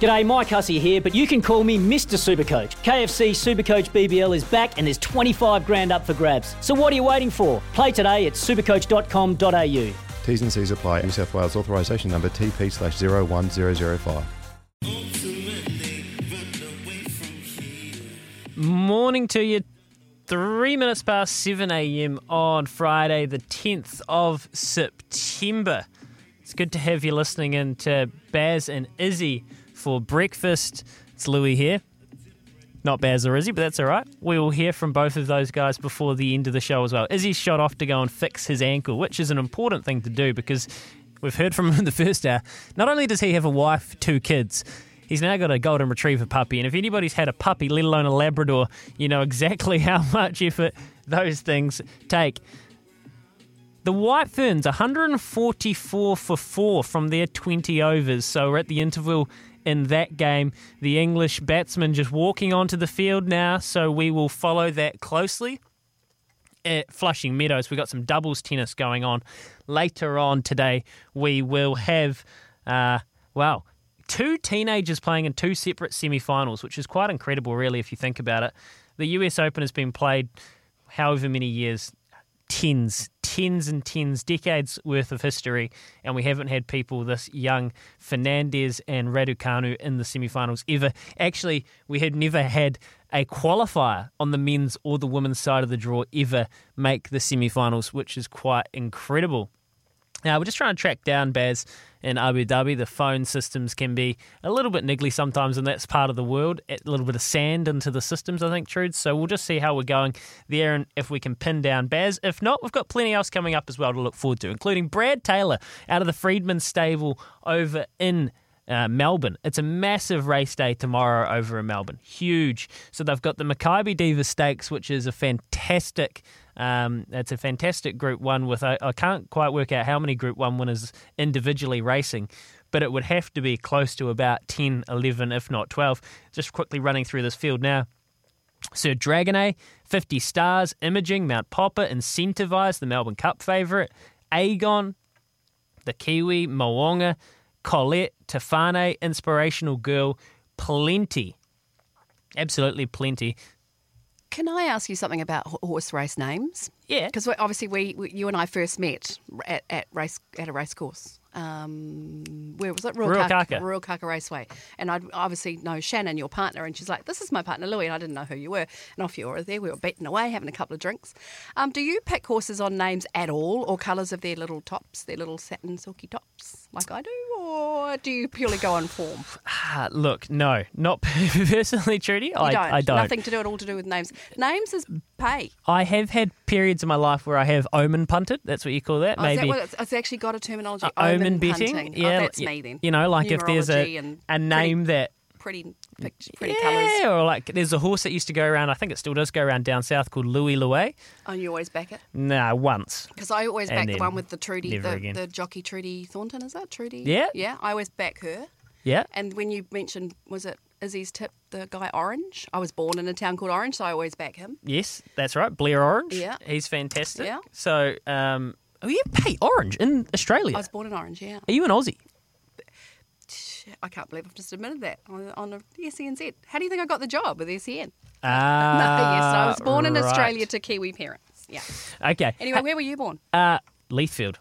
G'day, Mike Hussey here, but you can call me Mr. Supercoach. KFC Supercoach BBL is back and there's 25 grand up for grabs. So what are you waiting for? Play today at supercoach.com.au. T's and C's apply. New South Wales authorisation number TP slash 01005. Morning to you. Three minutes past 7 a.m. on Friday, the 10th of September. It's good to have you listening in to Baz and Izzy for breakfast. It's Louis here. Not Baz or Izzy, but that's all right. We will hear from both of those guys before the end of the show as well. Izzy's shot off to go and fix his ankle, which is an important thing to do because we've heard from him in the first hour. Not only does he have a wife, two kids, he's now got a golden retriever puppy. And if anybody's had a puppy, let alone a Labrador, you know exactly how much effort those things take. The White Ferns, 144 for four from their 20 overs. So we're at the interval in that game. The English batsman just walking onto the field now, so we will follow that closely. At Flushing Meadows, we've got some doubles tennis going on. Later on today, we will have, uh, well, two teenagers playing in two separate semi finals, which is quite incredible, really, if you think about it. The US Open has been played however many years, tens, tens and tens, decades worth of history, and we haven't had people this young, Fernandez and Raducanu, in the semi-finals ever. Actually, we had never had a qualifier on the men's or the women's side of the draw ever make the semi-finals, which is quite incredible. Now, we're just trying to track down Baz in Abu Dhabi. The phone systems can be a little bit niggly sometimes, and that's part of the world. A little bit of sand into the systems, I think, Trude. So we'll just see how we're going there and if we can pin down Baz. If not, we've got plenty else coming up as well to look forward to, including Brad Taylor out of the Freedman stable over in uh, Melbourne. It's a massive race day tomorrow over in Melbourne. Huge. So they've got the Makybe Diva Stakes, which is a fantastic. Um, it's a fantastic Group One with I, I can't quite work out how many Group One winners individually racing, but it would have to be close to about 10, 11, if not 12. Just quickly running through this field now. Sir Dragonet, 50 stars, Imaging, Mount Popper, Incentivise, the Melbourne Cup favourite, Aegon, the Kiwi, Mo'unga, Colette, Tofane, Inspirational Girl, plenty. Absolutely plenty. Can I ask you something about horse race names? Yeah. Because obviously we, we, you and I first met at, at race at a race course. Um, where was it? Ruakaka. Ruakaka Raceway. And I obviously know Shannon, your partner, and she's like, "This is my partner Louis," and I didn't know who you were. And off you were there. We were beating away, having a couple of drinks. Um, do you pick horses on names at all, or colours of their little tops, their little satin silky tops, like I do, or do you purely go on form? Ah, look, no, not personally, Trudy. You I don't. I don't. Nothing to do at all to do with names. Names is pay. I have had periods in my life where I have omen punted. That's what you call that. Oh, is that Maybe what it's, it's actually got a terminology. uh, omen, punting. betting. Oh, Yeah, that's me then. You know, like if there's a a name that pretty, pretty yeah, colours. or like there's a horse that used to go around. I think it still does go around down south called Louis Louis. Oh, you always back it. Nah, once. Because I always And back the then one with the Trudy, never the, again. the jockey Trudy Thornton, is that Trudy? Yeah. Yeah, I always back her. Yeah. And when you mentioned, was it Izzy's tip, the guy Orange? I was born in a town called Orange, so I always back him. Yes, that's right. Blair Orange. Yeah. He's fantastic. Yeah. So, um, oh yeah, hey, Orange in Australia. I was born in Orange, yeah. Are you an Aussie? I can't believe I've just admitted that on, on the SENZ. How do you think I got the job with SEN? Ah, no, yes, I was born in. Australia to Kiwi parents. Yeah. Okay. Anyway, where were you born? Uh, Leithfield.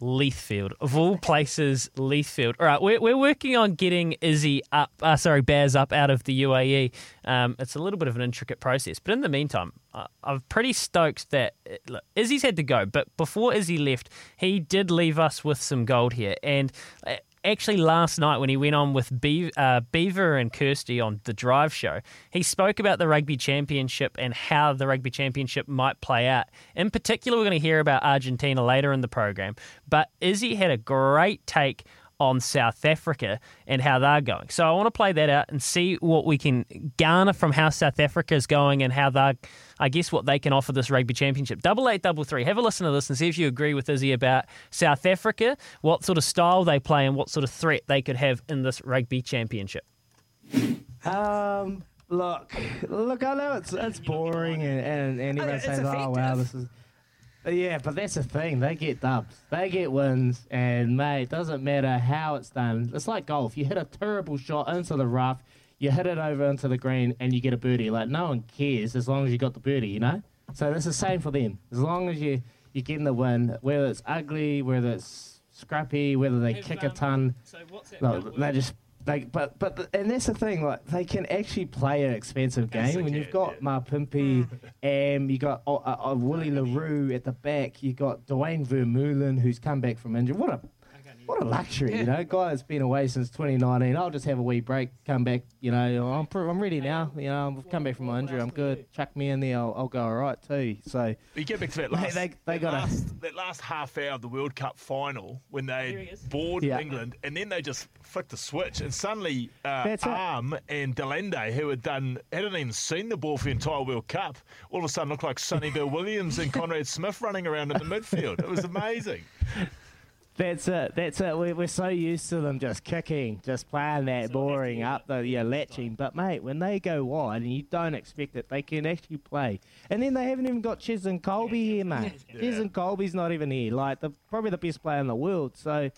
Leithfield. Of all places, Leithfield. All right, we're, we're working on getting Izzy up, uh, sorry, Baz up out of the UAE. Um, it's a little bit of an intricate process. But in the meantime, I, I'm pretty stoked that uh, look, Izzy's had to go. But before Izzy left, he did leave us with some gold here. And uh, actually last night when he went on with Beaver, uh, Beaver and Kirsty on the Drive Show, he spoke about the Rugby Championship and how the Rugby Championship might play out. In particular, we're going to hear about Argentina later in the program, but Izzy had a great take on South Africa and how they're going. So I want to play that out and see what we can garner from how South Africa is going and how they're, I guess, what they can offer this rugby championship. Double eight, double three. Have a listen to this and see if you agree with Izzy about South Africa, what sort of style they play, and what sort of threat they could have in this rugby championship. Um, look, look, I know it's it's boring, and, and, and everyone it's says, "Oh wow, this is." Yeah, but that's the thing. They get dubs. They get wins, and mate, it doesn't matter how it's done. It's like golf. You hit a terrible shot into the rough, you hit it over into the green, and you get a birdie. Like no one cares as long as you got the birdie, you know. So it's the same for them. As long as you you're getting the win, whether it's ugly, whether it's scrappy, whether they kick a ton. So what's that? No, they just like, but but the, and that's the thing. Like, they can actually play an expensive game when you've got Mapimpi and you got uh, uh, Willie le Roux at the back. You got Duane Vermeulen who's come back from injury. What a what a luxury, you know. Guy that's been away since 2019. I'll just have a wee break, come back. You know, I'm pr- I'm ready now. You know, I've come back from my injury. I'm good. Chuck me in there. I'll, I'll go all right too. So You get back to that last, they- they that, gotta- last that last half hour of the World Cup final when they bored Yeah. England and then they just flicked the switch and suddenly uh, That's it. Damian de Allende, who had done hadn't even seen the ball for the entire World Cup, all of a sudden looked like Sonny Bill Williams and Conrad Smith running around in the midfield. It was amazing. That's it. That's it. We're, we're so used to them just kicking, just playing that boring up the yeah latching. But mate, when they go wide and you don't expect it, they can actually play. And then they haven't even got Cheslin Kolbe here, mate. Cheslin Kolbe's not even here. Like the probably the best player in the world. So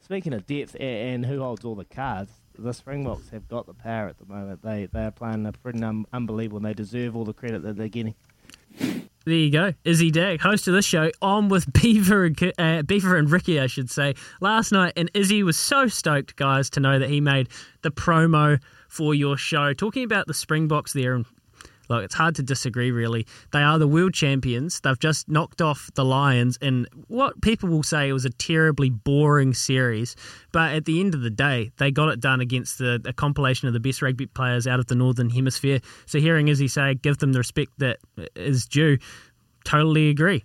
speaking of depth and, and who holds all the cards, the Springboks have got the power at the moment. They they are playing a pretty um, unbelievable, and they deserve all the credit that they're getting. There you go. Izzy Dagg, host of this show, on with Beaver and, uh, Beaver and Ricky, I should say, last night. And Izzy was so stoked, guys, to know that he made the promo for your show. Talking about the Springboks there, and look, it's hard to disagree, really. They are the world champions. They've just knocked off the Lions in what people will say was a terribly boring series. But at the end of the day, they got it done against the, a compilation of the best rugby players out of the Northern Hemisphere. So hearing Izzy say, give them the respect that is due, totally agree.